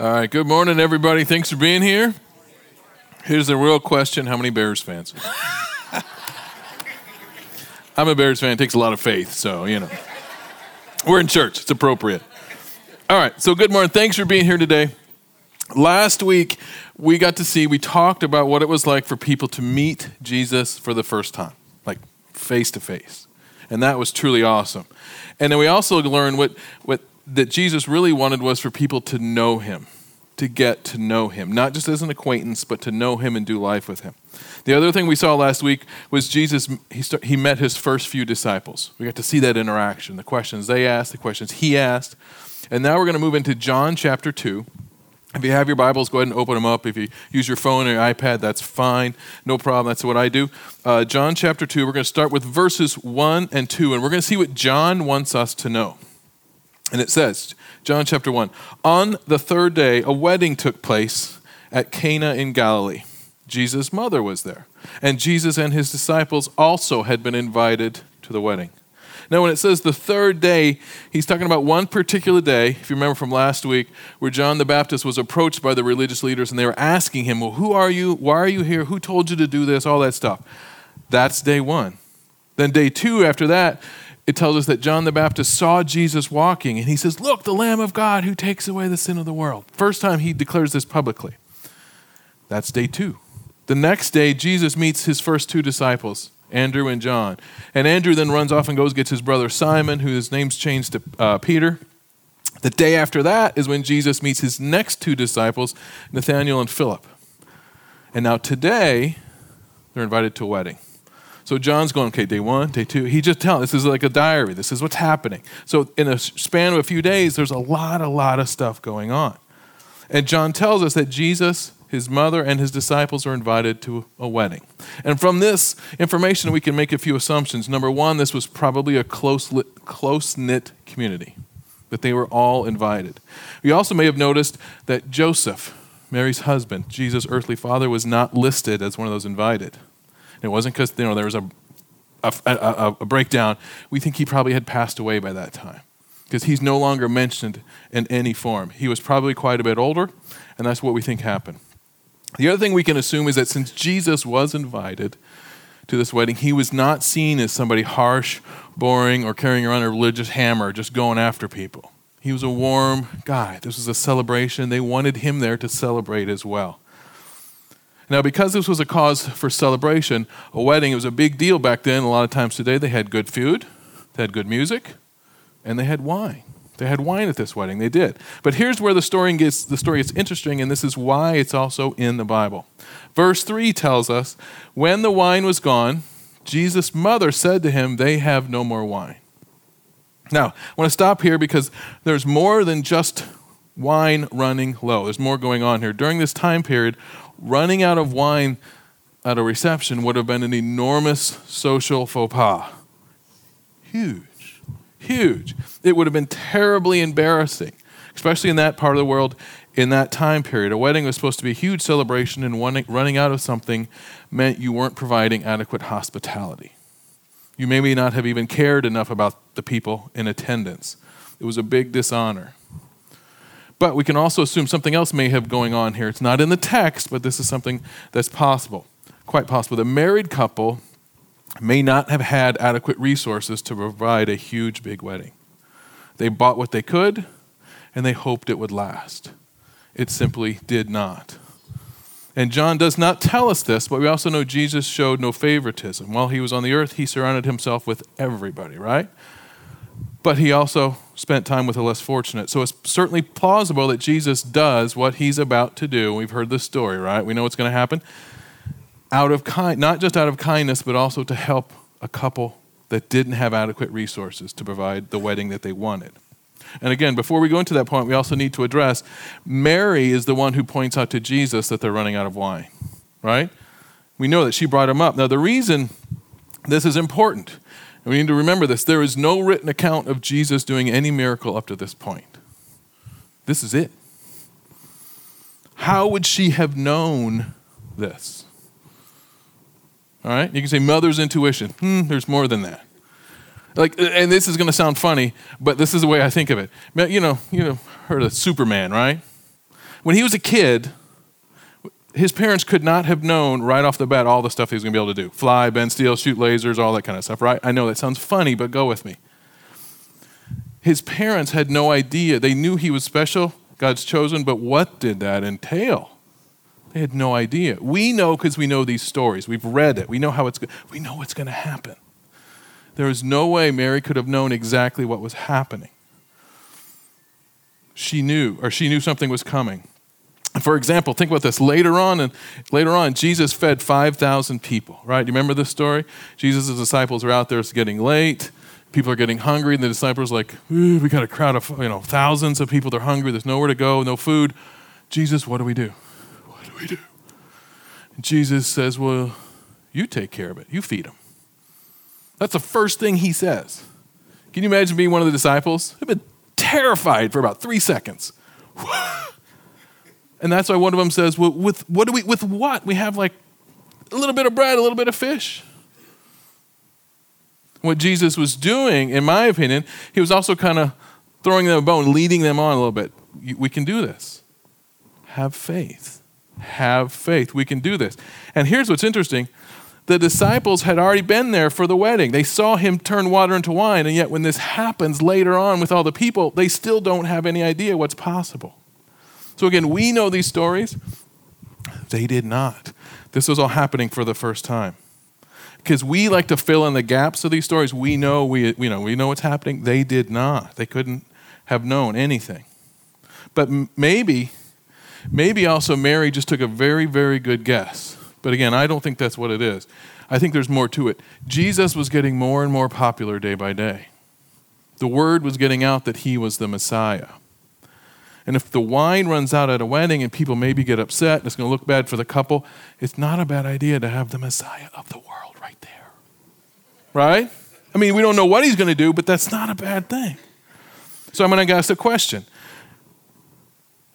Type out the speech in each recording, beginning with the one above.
All right, good morning, everybody. Thanks for being here. Here's the real question How many Bears fans? I'm a Bears fan. It takes a lot of faith, so, you know. We're in church, it's appropriate. All right, so good morning. Thanks for being here today. Last week, we got to see, we talked about what it was like for people to meet Jesus for the first time, like face to face. And that was truly awesome. And then we also learned what, what that Jesus really wanted was for people to know him, to get to know him, not just as an acquaintance, but to know him and do life with him. The other thing we saw last week was Jesus, he, start, he met his first few disciples. We got to see that interaction, the questions they asked, the questions he asked. And now we're going to move into John chapter 2. If you have your Bibles, go ahead and open them up. If you use your phone or your iPad, that's fine. No problem. That's what I do. Uh, John chapter 2, we're going to start with verses 1 and 2, and we're going to see what John wants us to know. And it says, John chapter 1 On the third day, a wedding took place at Cana in Galilee. Jesus' mother was there, and Jesus and his disciples also had been invited to the wedding. Now, when it says the third day, he's talking about one particular day, if you remember from last week, where John the Baptist was approached by the religious leaders and they were asking him, Well, who are you? Why are you here? Who told you to do this? All that stuff. That's day one. Then, day two, after that, it tells us that John the Baptist saw Jesus walking and he says, Look, the Lamb of God who takes away the sin of the world. First time he declares this publicly. That's day two. The next day, Jesus meets his first two disciples. Andrew and John. And Andrew then runs off and goes gets his brother Simon, whose name's changed to uh, Peter. The day after that is when Jesus meets his next two disciples, Nathanael and Philip. And now today, they're invited to a wedding. So John's going, okay, day one, day two. He just tells, this is like a diary. This is what's happening. So in a span of a few days, there's a lot, a lot of stuff going on. And John tells us that Jesus his mother, and his disciples are invited to a wedding. And from this information, we can make a few assumptions. Number one, this was probably a close knit community, that they were all invited. We also may have noticed that Joseph, Mary's husband, Jesus' earthly father, was not listed as one of those invited. And it wasn't because you know, there was a, a, a, a breakdown. We think he probably had passed away by that time because he's no longer mentioned in any form. He was probably quite a bit older, and that's what we think happened. The other thing we can assume is that since Jesus was invited to this wedding, he was not seen as somebody harsh, boring, or carrying around a religious hammer, just going after people. He was a warm guy. This was a celebration. They wanted him there to celebrate as well. Now, because this was a cause for celebration, a wedding, it was a big deal back then. A lot of times today, they had good food, they had good music, and they had wine. They had wine at this wedding. They did. But here's where the story gets the story gets interesting, and this is why it's also in the Bible. Verse 3 tells us, when the wine was gone, Jesus' mother said to him, They have no more wine. Now, I want to stop here because there's more than just wine running low. There's more going on here. During this time period, running out of wine at a reception would have been an enormous social faux pas. Huge huge. It would have been terribly embarrassing, especially in that part of the world in that time period. A wedding was supposed to be a huge celebration, and running out of something meant you weren't providing adequate hospitality. You maybe not have even cared enough about the people in attendance. It was a big dishonor. But we can also assume something else may have going on here. It's not in the text, but this is something that's possible, quite possible. The married couple may not have had adequate resources to provide a huge, big wedding. They bought what they could, and they hoped it would last. It simply did not. And John does not tell us this, but we also know Jesus showed no favoritism. While he was on the earth, he surrounded himself with everybody, right? But he also spent time with the less fortunate. So it's certainly plausible that Jesus does what he's about to do. We've heard this story, right? We know what's going to happen out of kind, not just out of kindness, but also to help a couple that didn't have adequate resources to provide the wedding that they wanted. And again, before we go into that point, we also need to address Mary is the one who points out to Jesus that they're running out of wine, right? We know that she brought him up. Now, the reason this is important, we need to remember this there is no written account of Jesus doing any miracle up to this point. This is it. How would she have known this? All right? You can say mother's intuition. Hmm, there's more than that. Like, and this is going to sound funny, but this is the way I think of it. You know, you know, heard of Superman, right? when he was a kid, his parents could not have known right off the bat all the stuff he was going to be able to do fly, bend steel, shoot lasers, all that kind of stuff, right? I know that sounds funny, but go with me. His parents had no idea. They knew he was special, God's chosen, but what did that entail? They had no idea. We know because we know these stories. We've read it. We know how it's we know what's going to happen. There is no way Mary could have known exactly what was happening. She knew, or she knew something was coming. For example, think about this. Later on, and later on, Jesus fed 5,000 people, right? Do you remember this story? Jesus' disciples are out there, it's getting late. People are getting hungry, and the disciples are like, we got a crowd of you know thousands of people, they're hungry, there's nowhere to go, no food. Jesus, what do we do? What do we do? And Jesus says, Well, you take care of it. You feed them. That's the first thing he says. Can you imagine being one of the disciples? I've been terrified for about three seconds. And that's why one of them says, well, with what do we with what? We have like a little bit of bread, a little bit of fish. What Jesus was doing, in my opinion, he was also kind of throwing them a bone, leading them on a little bit. We can do this. Have faith. Have faith. We can do this. And here's what's interesting the disciples had already been there for the wedding. They saw him turn water into wine, and yet when this happens later on with all the people, they still don't have any idea what's possible. So again, we know these stories. They did not. This was all happening for the first time. Because we like to fill in the gaps of these stories. We know we, you know we know what's happening. They did not. They couldn't have known anything. But maybe, maybe also Mary just took a very, very good guess. But again, I don't think that's what it is. I think there's more to it. Jesus was getting more and more popular day by day. The word was getting out that he was the Messiah. And if the wine runs out at a wedding and people maybe get upset and it's going to look bad for the couple, it's not a bad idea to have the Messiah of the world right there. Right? I mean, we don't know what he's going to do, but that's not a bad thing. So I'm going to ask a question.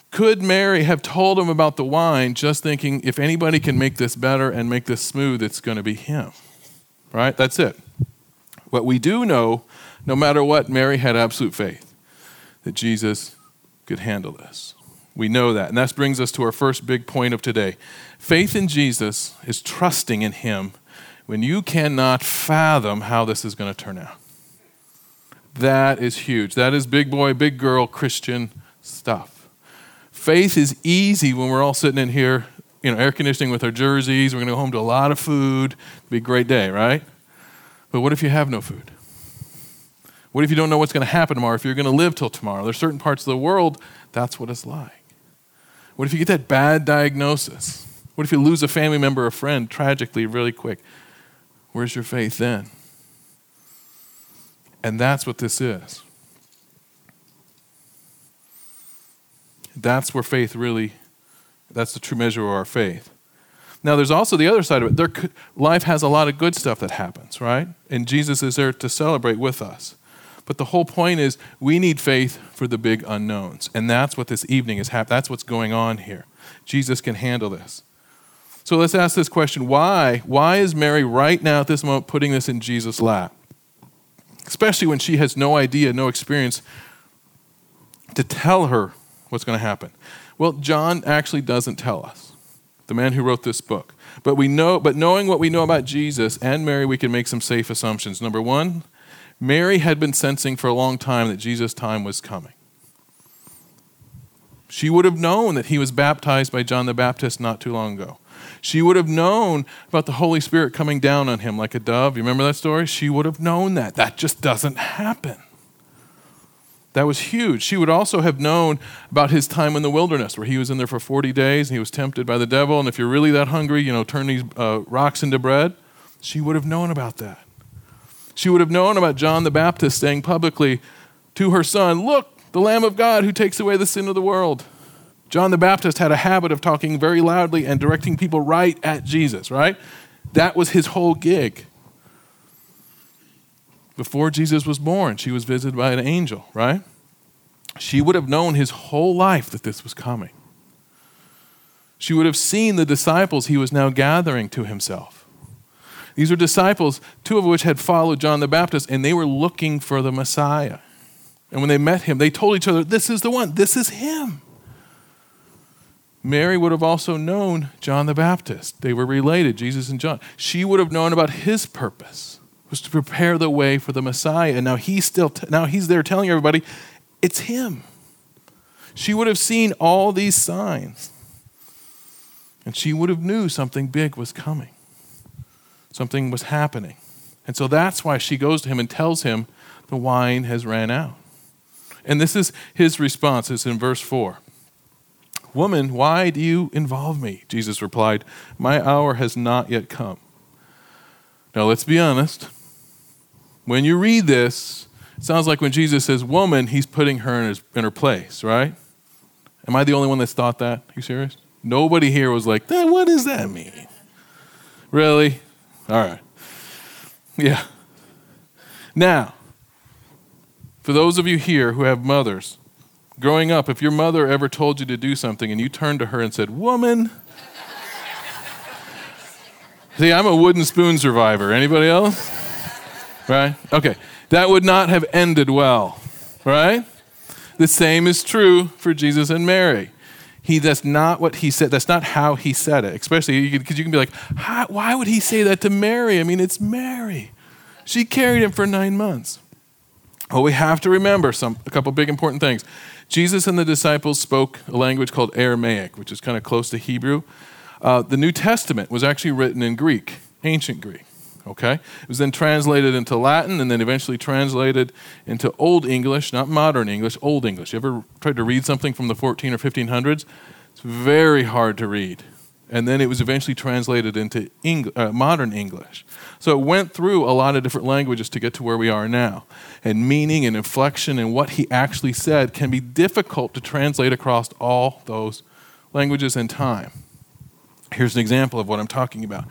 Could Mary have told him about the wine just thinking, if anybody can make this better and make this smooth, it's going to be him? Right? That's it. What we do know, no matter what, Mary had absolute faith that Jesus could handle this. We know that. And that brings us to our first big point of today. Faith in Jesus is trusting in Him when you cannot fathom how this is going to turn out. That is huge. That is big boy, big girl Christian stuff. Faith is easy when we're all sitting in here, you know, air conditioning with our jerseys. We're going to go home to a lot of food. It'll be a great day, right? But what if you have no food? What if you don't know what's going to happen tomorrow, if you're going to live till tomorrow? There's certain parts of the world, that's what it's like. What if you get that bad diagnosis? What if you lose a family member or a friend tragically really quick? Where's your faith then? And that's what this is. That's where faith really, that's the true measure of our faith. Now, there's also the other side of it. There, life has a lot of good stuff that happens, right? And Jesus is there to celebrate with us. But the whole point is we need faith for the big unknowns. And that's what this evening is happening. That's what's going on here. Jesus can handle this. So let's ask this question why? Why is Mary right now at this moment putting this in Jesus' lap? Especially when she has no idea, no experience to tell her what's going to happen. Well, John actually doesn't tell us, the man who wrote this book. But we know, but knowing what we know about Jesus and Mary, we can make some safe assumptions. Number one, Mary had been sensing for a long time that Jesus' time was coming. She would have known that he was baptized by John the Baptist not too long ago. She would have known about the Holy Spirit coming down on him like a dove. You remember that story? She would have known that. That just doesn't happen. That was huge. She would also have known about his time in the wilderness, where he was in there for 40 days and he was tempted by the devil. And if you're really that hungry, you know, turn these uh, rocks into bread. She would have known about that. She would have known about John the Baptist saying publicly to her son, Look, the Lamb of God who takes away the sin of the world. John the Baptist had a habit of talking very loudly and directing people right at Jesus, right? That was his whole gig. Before Jesus was born, she was visited by an angel, right? She would have known his whole life that this was coming. She would have seen the disciples he was now gathering to himself. These were disciples, two of which had followed John the Baptist, and they were looking for the Messiah. And when they met him, they told each other, This is the one, this is him. Mary would have also known John the Baptist. They were related, Jesus and John. She would have known about his purpose was to prepare the way for the Messiah. And now he's still t- now he's there telling everybody it's him. She would have seen all these signs. And she would have knew something big was coming. Something was happening. And so that's why she goes to him and tells him the wine has ran out. And this is his response. It's in verse 4. Woman, why do you involve me? Jesus replied, My hour has not yet come. Now, let's be honest. When you read this, it sounds like when Jesus says woman, he's putting her in, his, in her place, right? Am I the only one that's thought that? Are you serious? Nobody here was like, what does that mean? Really? All right. Yeah. Now, for those of you here who have mothers, growing up, if your mother ever told you to do something and you turned to her and said, Woman, see, I'm a wooden spoon survivor. Anybody else? Right? Okay. That would not have ended well, right? The same is true for Jesus and Mary. He that's not what he said. That's not how he said it. Especially because you can be like, why would he say that to Mary? I mean, it's Mary. She carried him for nine months. Well, we have to remember some a couple big important things. Jesus and the disciples spoke a language called Aramaic, which is kind of close to Hebrew. Uh, the New Testament was actually written in Greek, ancient Greek. Okay? It was then translated into Latin and then eventually translated into Old English, not modern English, Old English. You ever tried to read something from the 14 or 1500s? It's very hard to read. And then it was eventually translated into Eng- uh, modern English. So it went through a lot of different languages to get to where we are now. And meaning and inflection and what he actually said can be difficult to translate across all those languages and time. Here's an example of what I'm talking about.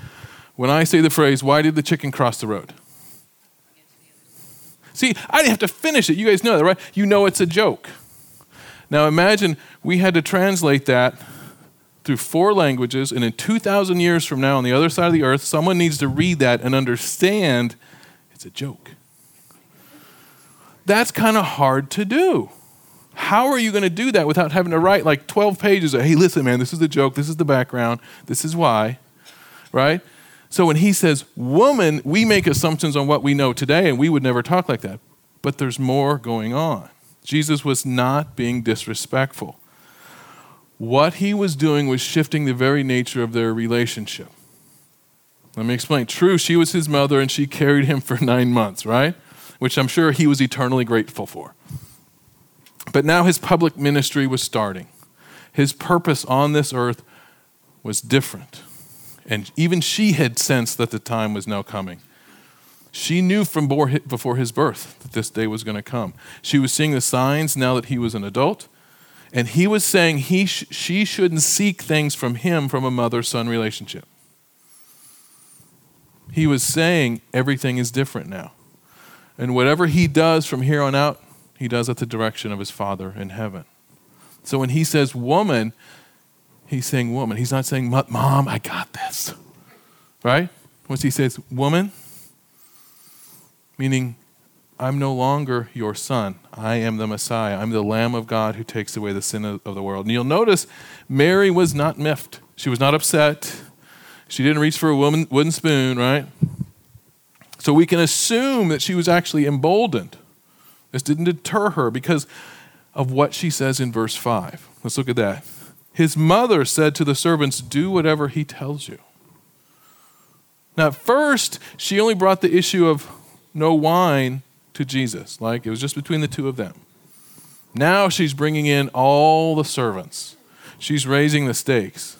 When I say the phrase, why did the chicken cross the road? See, I didn't have to finish it. You guys know that, right? You know it's a joke. Now imagine we had to translate that through four languages, and in 2,000 years from now, on the other side of the earth, someone needs to read that and understand it's a joke. That's kind of hard to do. How are you going to do that without having to write like 12 pages of, hey, listen, man, this is the joke, this is the background, this is why, right? So when he says woman, we make assumptions on what we know today, and we would never talk like that. But there's more going on. Jesus was not being disrespectful. What he was doing was shifting the very nature of their relationship. Let me explain. True, she was his mother and she carried him for nine months, right? Which I'm sure he was eternally grateful for. But now his public ministry was starting. His purpose on this earth was different. And even she had sensed that the time was now coming. She knew from before his birth that this day was going to come. She was seeing the signs now that he was an adult. And he was saying he sh- she shouldn't seek things from him from a mother son relationship. He was saying everything is different now. And whatever he does from here on out, he does at the direction of his Father in heaven. So when he says woman, he's saying woman. He's not saying, Mom, I got this. Right? Once he says woman, meaning, I'm no longer your son. I am the Messiah. I'm the Lamb of God who takes away the sin of the world. And you'll notice Mary was not miffed. She was not upset. She didn't reach for a woman, wooden spoon, right? So we can assume that she was actually emboldened. This didn't deter her because of what she says in verse 5. Let's look at that. His mother said to the servants, Do whatever he tells you. Now, at first, she only brought the issue of no wine to Jesus, like it was just between the two of them. Now she's bringing in all the servants, she's raising the stakes.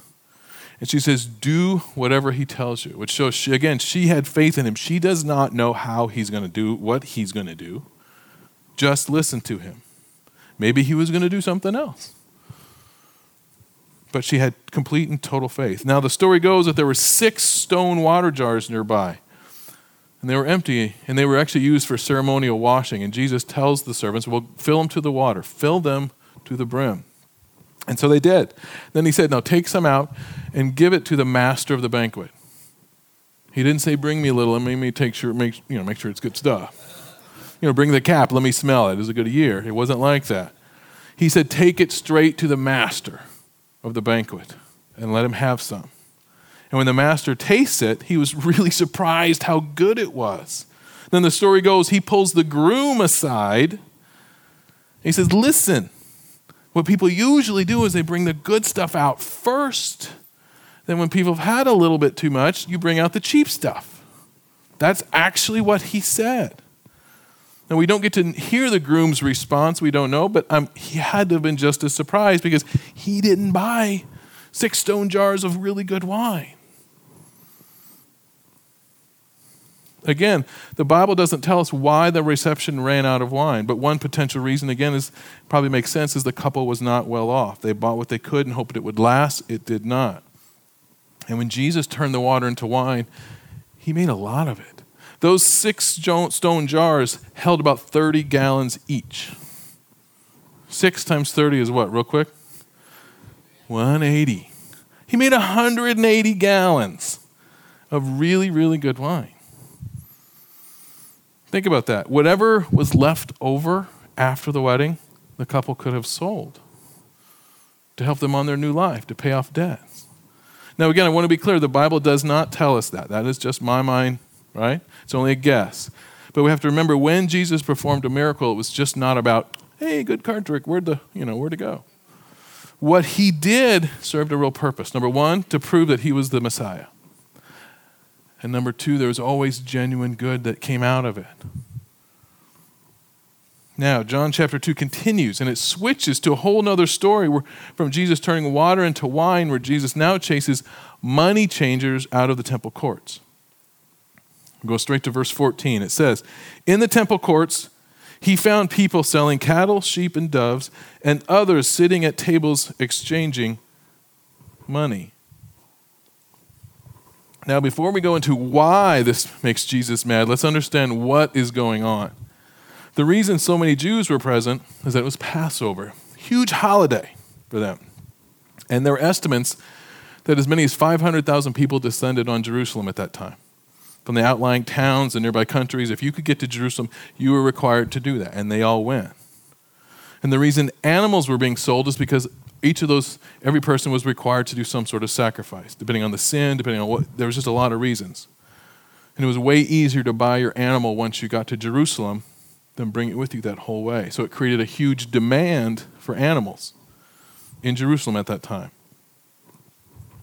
And she says, Do whatever he tells you, which shows, she, again, she had faith in him. She does not know how he's going to do what he's going to do. Just listen to him. Maybe he was going to do something else but she had complete and total faith. Now, the story goes that there were six stone water jars nearby, and they were empty, and they were actually used for ceremonial washing. And Jesus tells the servants, Well, fill them to the water, fill them to the brim. And so they did. Then he said, Now take some out and give it to the master of the banquet. He didn't say, Bring me a little, and let me take sure, make, you know, make sure it's good stuff. You know, bring the cap, let me smell it. Is it good a year? It wasn't like that. He said, Take it straight to the master of the banquet and let him have some. And when the master tastes it, he was really surprised how good it was. Then the story goes he pulls the groom aside. He says, Listen, what people usually do is they bring the good stuff out first. Then, when people have had a little bit too much, you bring out the cheap stuff. That's actually what he said. Now, we don't get to hear the groom's response, we don't know, but um, he had to have been just as surprised because he didn't buy six stone jars of really good wine. Again, the Bible doesn't tell us why the reception ran out of wine, but one potential reason, again, is probably makes sense, is the couple was not well off. They bought what they could and hoped it would last. It did not. And when Jesus turned the water into wine, he made a lot of it. Those six stone jars held about 30 gallons each. Six times 30 is what, real quick? 180. He made 180 gallons of really, really good wine. Think about that. Whatever was left over after the wedding, the couple could have sold to help them on their new life, to pay off debts. Now, again, I want to be clear the Bible does not tell us that. That is just my mind, right? It's only a guess. But we have to remember when Jesus performed a miracle, it was just not about, hey, good card trick, where'd the, you know, where'd to go? What he did served a real purpose. Number one, to prove that he was the Messiah. And number two, there was always genuine good that came out of it. Now, John chapter 2 continues and it switches to a whole other story where, from Jesus turning water into wine, where Jesus now chases money changers out of the temple courts. Go straight to verse 14. It says, In the temple courts, he found people selling cattle, sheep, and doves, and others sitting at tables exchanging money. Now, before we go into why this makes Jesus mad, let's understand what is going on. The reason so many Jews were present is that it was Passover, huge holiday for them. And there were estimates that as many as 500,000 people descended on Jerusalem at that time. From the outlying towns and nearby countries, if you could get to Jerusalem, you were required to do that, and they all went. And the reason animals were being sold is because each of those, every person was required to do some sort of sacrifice, depending on the sin, depending on what, there was just a lot of reasons. And it was way easier to buy your animal once you got to Jerusalem than bring it with you that whole way. So it created a huge demand for animals in Jerusalem at that time.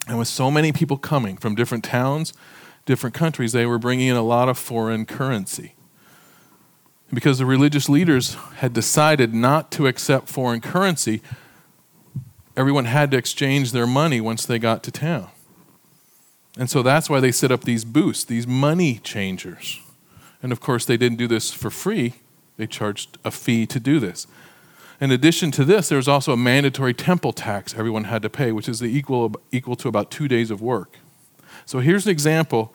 And with so many people coming from different towns, different countries, they were bringing in a lot of foreign currency. because the religious leaders had decided not to accept foreign currency, everyone had to exchange their money once they got to town. And so that's why they set up these booths, these money changers. And of course, they didn't do this for free, they charged a fee to do this. In addition to this, there was also a mandatory temple tax everyone had to pay, which is the equal, equal to about two days of work. So here's an example.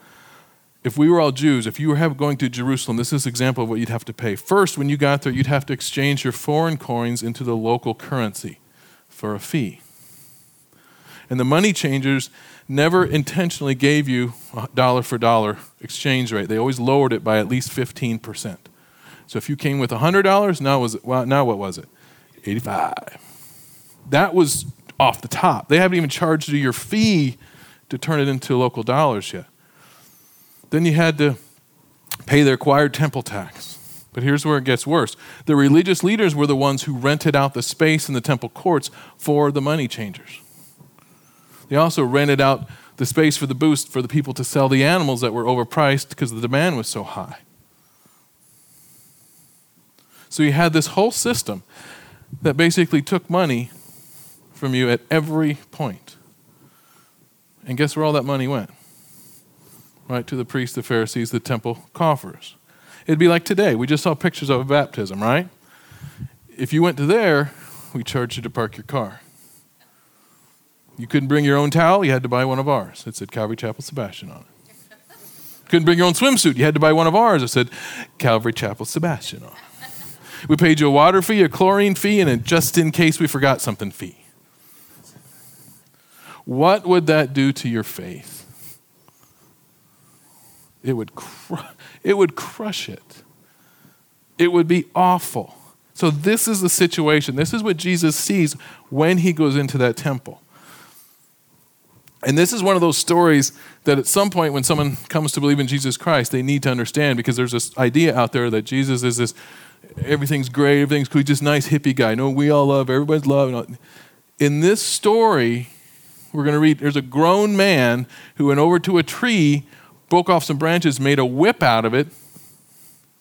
If we were all Jews, if you were going to Jerusalem, this is an example of what you'd have to pay. First, when you got there, you'd have to exchange your foreign coins into the local currency for a fee. And the money changers never intentionally gave you a dollar for dollar exchange rate. They always lowered it by at least 15%. So if you came with $100, now, was, well, now what was it? 85 That was off the top. They haven't even charged you your fee to turn it into local dollars yet. Then you had to pay the required temple tax. But here's where it gets worse. The religious leaders were the ones who rented out the space in the temple courts for the money changers. They also rented out the space for the boost for the people to sell the animals that were overpriced because the demand was so high. So you had this whole system that basically took money from you at every point. And guess where all that money went? Right to the priests, the Pharisees, the temple coffers. It'd be like today. We just saw pictures of a baptism, right? If you went to there, we charged you to park your car. You couldn't bring your own towel, you had to buy one of ours. It said Calvary Chapel Sebastian on it. couldn't bring your own swimsuit, you had to buy one of ours. It said Calvary Chapel Sebastian on it. We paid you a water fee, a chlorine fee, and a just in case we forgot something fee. What would that do to your faith? It would it would crush it. It would be awful. So, this is the situation. This is what Jesus sees when he goes into that temple. And this is one of those stories that at some point when someone comes to believe in Jesus Christ, they need to understand because there's this idea out there that Jesus is this everything's great, everything's cool, just nice hippie guy. No, we all love, everybody's love. In this story, we're going to read there's a grown man who went over to a tree, broke off some branches, made a whip out of it,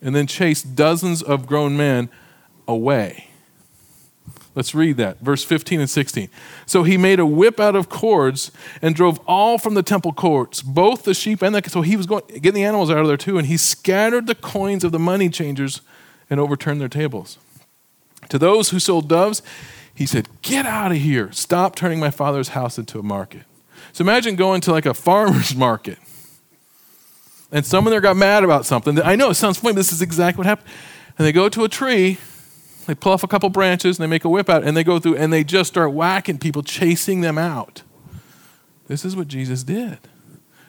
and then chased dozens of grown men away. Let's read that. Verse 15 and 16. So he made a whip out of cords and drove all from the temple courts, both the sheep and the. So he was going, getting the animals out of there too, and he scattered the coins of the money changers and overturned their tables. To those who sold doves, he said, Get out of here. Stop turning my father's house into a market. So imagine going to like a farmer's market and someone there got mad about something. I know it sounds funny, but this is exactly what happened. And they go to a tree they pull off a couple branches and they make a whip out and they go through and they just start whacking people, chasing them out. This is what Jesus did.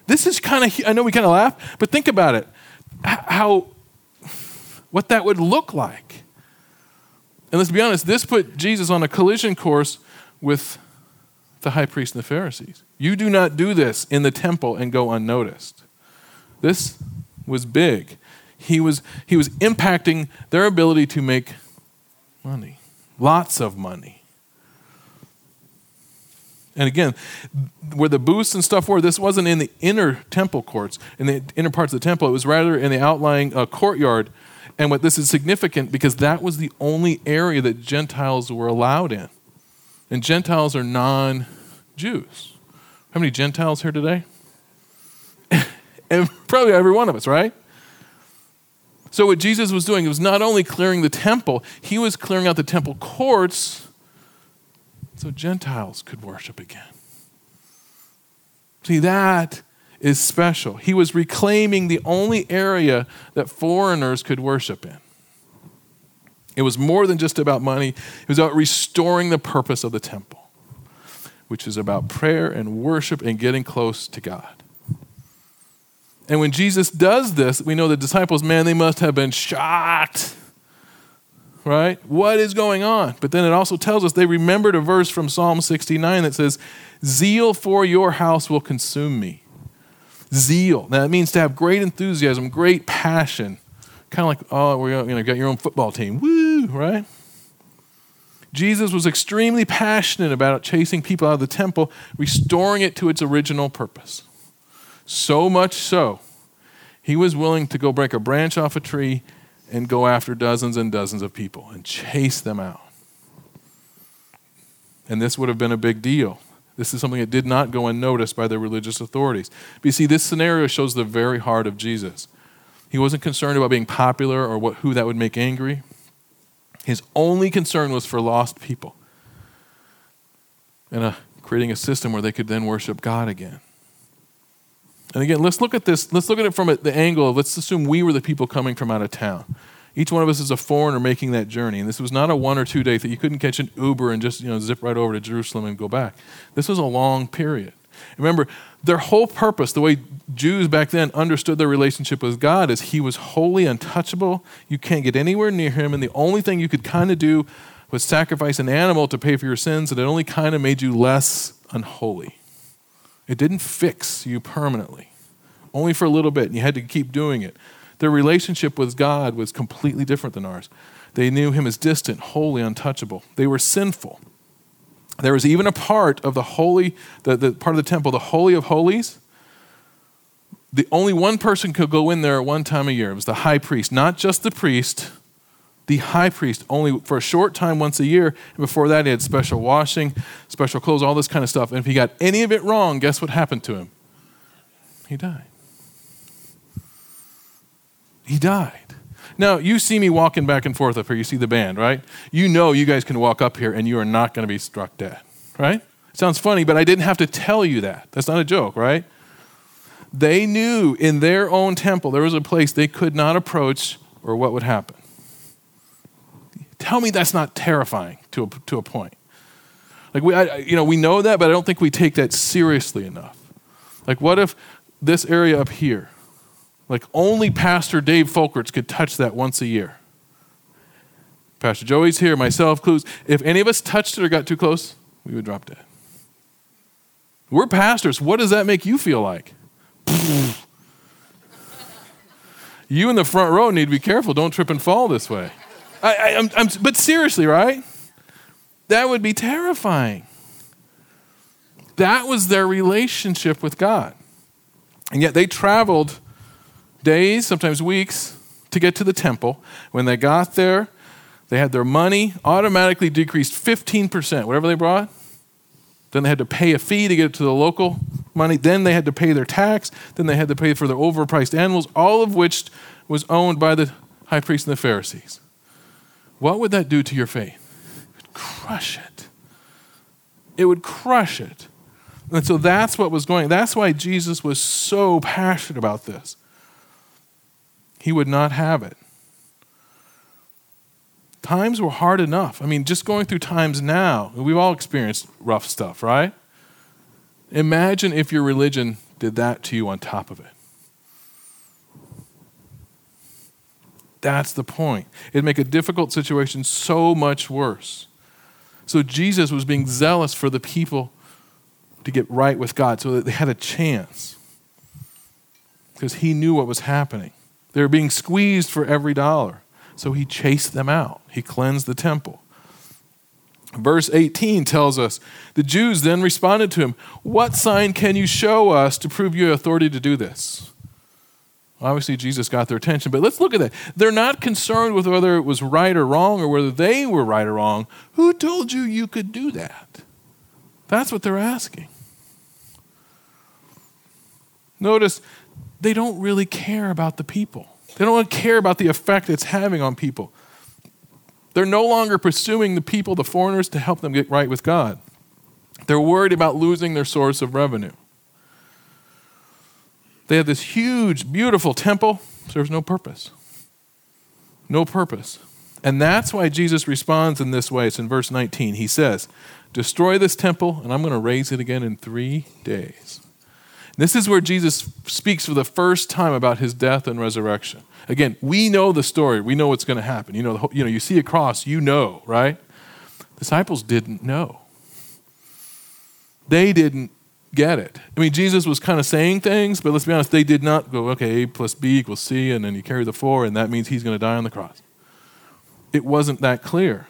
This is kind of, I know we kind of laugh, but think about it. How, what that would look like. And let's be honest, this put Jesus on a collision course with the high priest and the Pharisees. You do not do this in the temple and go unnoticed. This was big. He was, he was impacting their ability to make Money. Lots of money. And again, where the booths and stuff were, this wasn't in the inner temple courts, in the inner parts of the temple. It was rather in the outlying uh, courtyard. And what this is significant because that was the only area that Gentiles were allowed in. And Gentiles are non Jews. How many Gentiles here today? and probably every one of us, right? So, what Jesus was doing was not only clearing the temple, he was clearing out the temple courts so Gentiles could worship again. See, that is special. He was reclaiming the only area that foreigners could worship in. It was more than just about money, it was about restoring the purpose of the temple, which is about prayer and worship and getting close to God. And when Jesus does this, we know the disciples, man, they must have been shocked. Right? What is going on? But then it also tells us they remembered a verse from Psalm 69 that says, Zeal for your house will consume me. Zeal. Now, means to have great enthusiasm, great passion. Kind of like, oh, we're, you know, got your own football team. Woo, right? Jesus was extremely passionate about chasing people out of the temple, restoring it to its original purpose. So much so, he was willing to go break a branch off a tree and go after dozens and dozens of people and chase them out. And this would have been a big deal. This is something that did not go unnoticed by the religious authorities. But you see, this scenario shows the very heart of Jesus. He wasn't concerned about being popular or what, who that would make angry. His only concern was for lost people and a, creating a system where they could then worship God again. And again, let's look at this. Let's look at it from the angle of let's assume we were the people coming from out of town. Each one of us is a foreigner making that journey. And this was not a one or two day thing. You couldn't catch an Uber and just you know, zip right over to Jerusalem and go back. This was a long period. Remember, their whole purpose, the way Jews back then understood their relationship with God, is He was wholly untouchable. You can't get anywhere near Him. And the only thing you could kind of do was sacrifice an animal to pay for your sins, and it only kind of made you less unholy. It didn't fix you permanently, only for a little bit, and you had to keep doing it. Their relationship with God was completely different than ours. They knew Him as distant, holy, untouchable. They were sinful. There was even a part of the holy, the, the part of the temple, the Holy of Holies. The only one person could go in there at one time a year. It was the high priest, not just the priest, the high priest only for a short time once a year. And before that, he had special washing, special clothes, all this kind of stuff. And if he got any of it wrong, guess what happened to him? He died. He died. Now, you see me walking back and forth up here. You see the band, right? You know you guys can walk up here and you are not going to be struck dead, right? sounds funny, but I didn't have to tell you that. That's not a joke, right? They knew in their own temple there was a place they could not approach or what would happen. Tell me that's not terrifying to a, to a point. Like we, I, you know, we know that, but I don't think we take that seriously enough. Like, what if this area up here, like only Pastor Dave Folkerts could touch that once a year? Pastor Joey's here, myself, Clues. If any of us touched it or got too close, we would drop dead. We're pastors. What does that make you feel like? you in the front row need to be careful. Don't trip and fall this way. I, I, I'm, I'm, but seriously, right? That would be terrifying. That was their relationship with God. And yet they traveled days, sometimes weeks, to get to the temple. When they got there, they had their money automatically decreased 15%, whatever they brought. Then they had to pay a fee to get it to the local money. Then they had to pay their tax. Then they had to pay for their overpriced animals, all of which was owned by the high priest and the Pharisees. What would that do to your faith? It would crush it. It would crush it. And so that's what was going. That's why Jesus was so passionate about this. He would not have it. Times were hard enough. I mean, just going through times now, we've all experienced rough stuff, right? Imagine if your religion did that to you on top of it. That's the point. It'd make a difficult situation so much worse. So Jesus was being zealous for the people to get right with God so that they had a chance because he knew what was happening. They were being squeezed for every dollar. So he chased them out, he cleansed the temple. Verse 18 tells us the Jews then responded to him, What sign can you show us to prove your authority to do this? Obviously, Jesus got their attention, but let's look at that. They're not concerned with whether it was right or wrong or whether they were right or wrong. Who told you you could do that? That's what they're asking. Notice they don't really care about the people. They don't care about the effect it's having on people. They're no longer pursuing the people, the foreigners, to help them get right with God. They're worried about losing their source of revenue. They have this huge, beautiful temple, serves no purpose. No purpose. And that's why Jesus responds in this way. It's in verse 19. He says, Destroy this temple, and I'm going to raise it again in three days. This is where Jesus speaks for the first time about his death and resurrection. Again, we know the story. We know what's going to happen. You know, you know, you see a cross, you know, right? Disciples didn't know. They didn't get it. I mean, Jesus was kind of saying things, but let's be honest, they did not go, okay, A plus B equals C, and then you carry the four, and that means he's going to die on the cross. It wasn't that clear.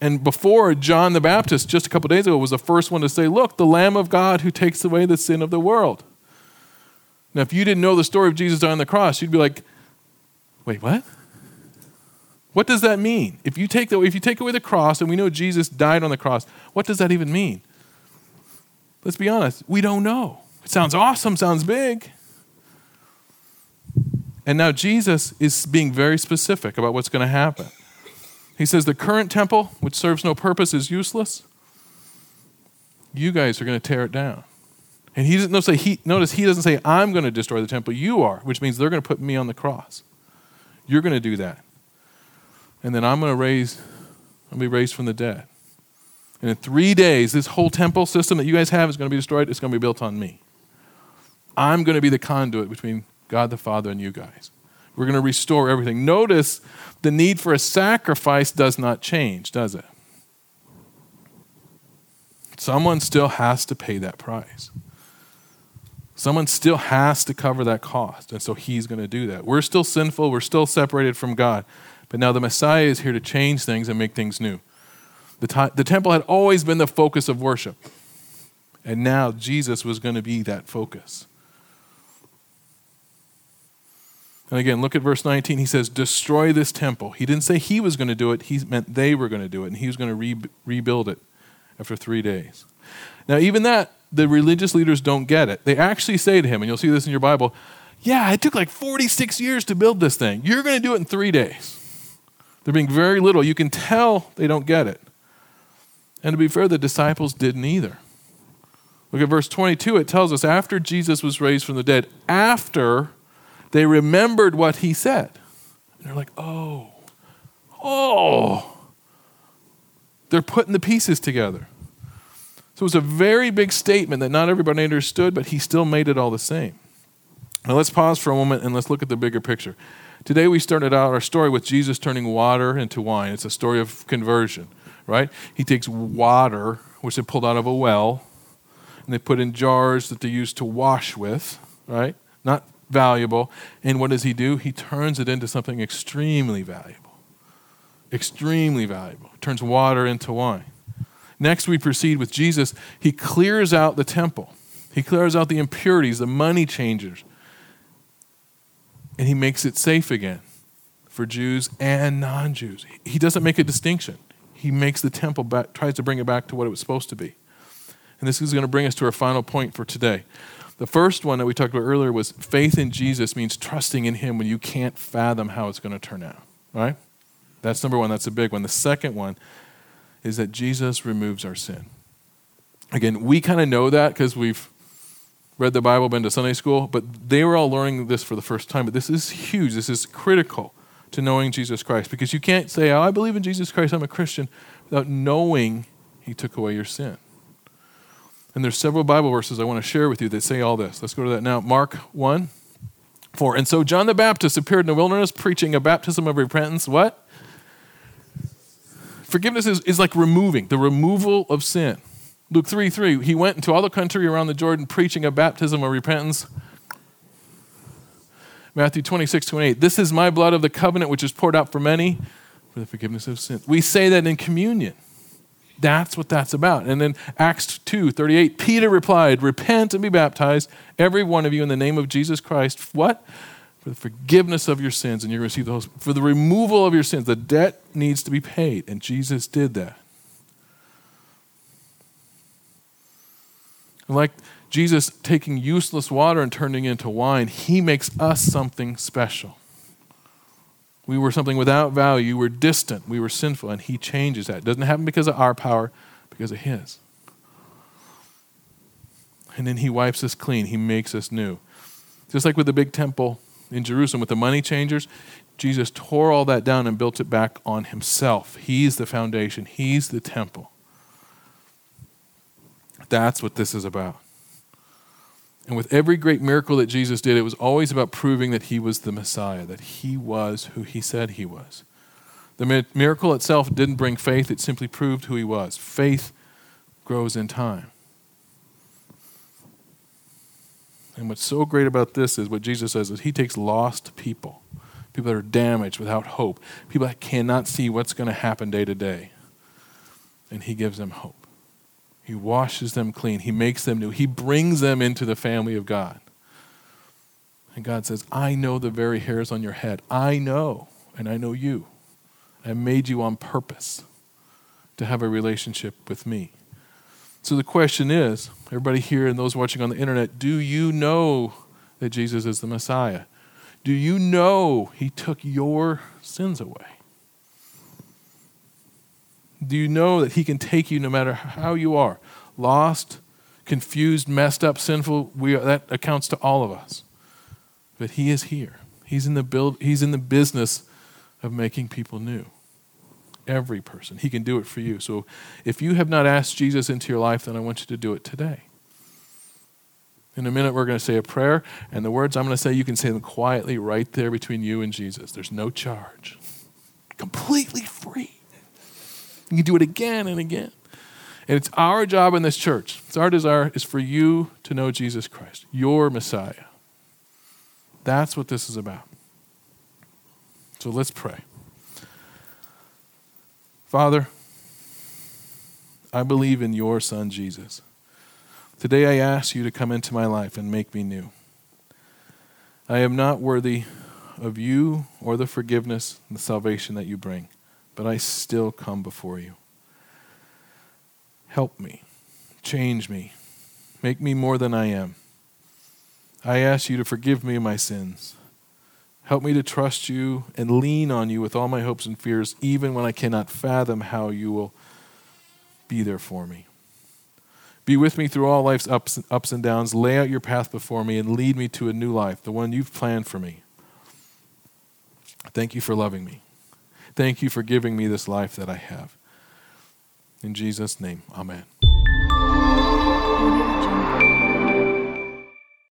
And before, John the Baptist, just a couple days ago, was the first one to say, Look, the Lamb of God who takes away the sin of the world. Now, if you didn't know the story of Jesus on the cross, you'd be like, Wait, what? What does that mean? If you take, the, if you take away the cross and we know Jesus died on the cross, what does that even mean? Let's be honest, we don't know. It sounds awesome, sounds big. And now Jesus is being very specific about what's going to happen. He says, The current temple, which serves no purpose, is useless. You guys are going to tear it down. And he doesn't say he, notice he doesn't say, I'm going to destroy the temple. You are, which means they're going to put me on the cross. You're going to do that. And then I'm going to raise, I'll be raised from the dead. And in three days, this whole temple system that you guys have is going to be destroyed. It's going to be built on me. I'm going to be the conduit between God the Father and you guys. We're going to restore everything. Notice the need for a sacrifice does not change, does it? Someone still has to pay that price. Someone still has to cover that cost. And so he's going to do that. We're still sinful. We're still separated from God. But now the Messiah is here to change things and make things new. The, t- the temple had always been the focus of worship. And now Jesus was going to be that focus. And again, look at verse 19. He says, Destroy this temple. He didn't say he was going to do it, he meant they were going to do it, and he was going to re- rebuild it after three days. Now, even that, the religious leaders don't get it. They actually say to him, and you'll see this in your Bible, Yeah, it took like 46 years to build this thing. You're going to do it in three days. They're being very little. You can tell they don't get it. And to be fair, the disciples didn't either. Look at verse 22. It tells us after Jesus was raised from the dead, after they remembered what he said. And they're like, oh, oh. They're putting the pieces together. So it was a very big statement that not everybody understood, but he still made it all the same. Now let's pause for a moment and let's look at the bigger picture. Today we started out our story with Jesus turning water into wine. It's a story of conversion, right? He takes water, which they pulled out of a well, and they put in jars that they used to wash with, right? Not valuable. And what does he do? He turns it into something extremely valuable. Extremely valuable. Turns water into wine. Next, we proceed with Jesus. He clears out the temple, he clears out the impurities, the money changers, and he makes it safe again for Jews and non Jews. He doesn't make a distinction. He makes the temple back, tries to bring it back to what it was supposed to be. And this is going to bring us to our final point for today. The first one that we talked about earlier was faith in Jesus means trusting in him when you can't fathom how it's going to turn out, right? That's number one. That's a big one. The second one is that Jesus removes our sin. Again, we kind of know that because we've read the Bible, been to Sunday school, but they were all learning this for the first time. But this is huge. This is critical to knowing Jesus Christ because you can't say, Oh, I believe in Jesus Christ, I'm a Christian, without knowing he took away your sin. And there's several Bible verses I want to share with you that say all this. Let's go to that now. Mark 1 4. And so John the Baptist appeared in the wilderness preaching a baptism of repentance. What? Forgiveness is, is like removing, the removal of sin. Luke 3 3. He went into all the country around the Jordan preaching a baptism of repentance. Matthew 26 28. This is my blood of the covenant which is poured out for many for the forgiveness of sins. We say that in communion. That's what that's about. And then Acts 2 38, Peter replied, Repent and be baptized, every one of you, in the name of Jesus Christ. What? For the forgiveness of your sins, and you're going to receive the For the removal of your sins. The debt needs to be paid, and Jesus did that. Like Jesus taking useless water and turning into wine, he makes us something special. We were something without value. We were distant. We were sinful. And He changes that. It doesn't happen because of our power, because of His. And then He wipes us clean. He makes us new. Just like with the big temple in Jerusalem with the money changers, Jesus tore all that down and built it back on Himself. He's the foundation, He's the temple. That's what this is about. And with every great miracle that Jesus did, it was always about proving that he was the Messiah, that he was who he said he was. The miracle itself didn't bring faith, it simply proved who he was. Faith grows in time. And what's so great about this is what Jesus says is he takes lost people, people that are damaged without hope, people that cannot see what's going to happen day to day, and he gives them hope. He washes them clean. He makes them new. He brings them into the family of God. And God says, I know the very hairs on your head. I know, and I know you. I made you on purpose to have a relationship with me. So the question is everybody here and those watching on the internet, do you know that Jesus is the Messiah? Do you know he took your sins away? Do you know that He can take you no matter how you are? Lost, confused, messed up, sinful, we, that accounts to all of us. But He is here. He's in, the build, he's in the business of making people new. Every person. He can do it for you. So if you have not asked Jesus into your life, then I want you to do it today. In a minute, we're going to say a prayer, and the words I'm going to say, you can say them quietly right there between you and Jesus. There's no charge, completely free. You can do it again and again. And it's our job in this church, it's our desire, is for you to know Jesus Christ, your Messiah. That's what this is about. So let's pray. Father, I believe in your Son, Jesus. Today I ask you to come into my life and make me new. I am not worthy of you or the forgiveness and the salvation that you bring but I still come before you. Help me, change me, make me more than I am. I ask you to forgive me my sins. Help me to trust you and lean on you with all my hopes and fears, even when I cannot fathom how you will be there for me. Be with me through all life's ups, ups and downs. Lay out your path before me and lead me to a new life, the one you've planned for me. Thank you for loving me. Thank you for giving me this life that I have. In Jesus' name, amen.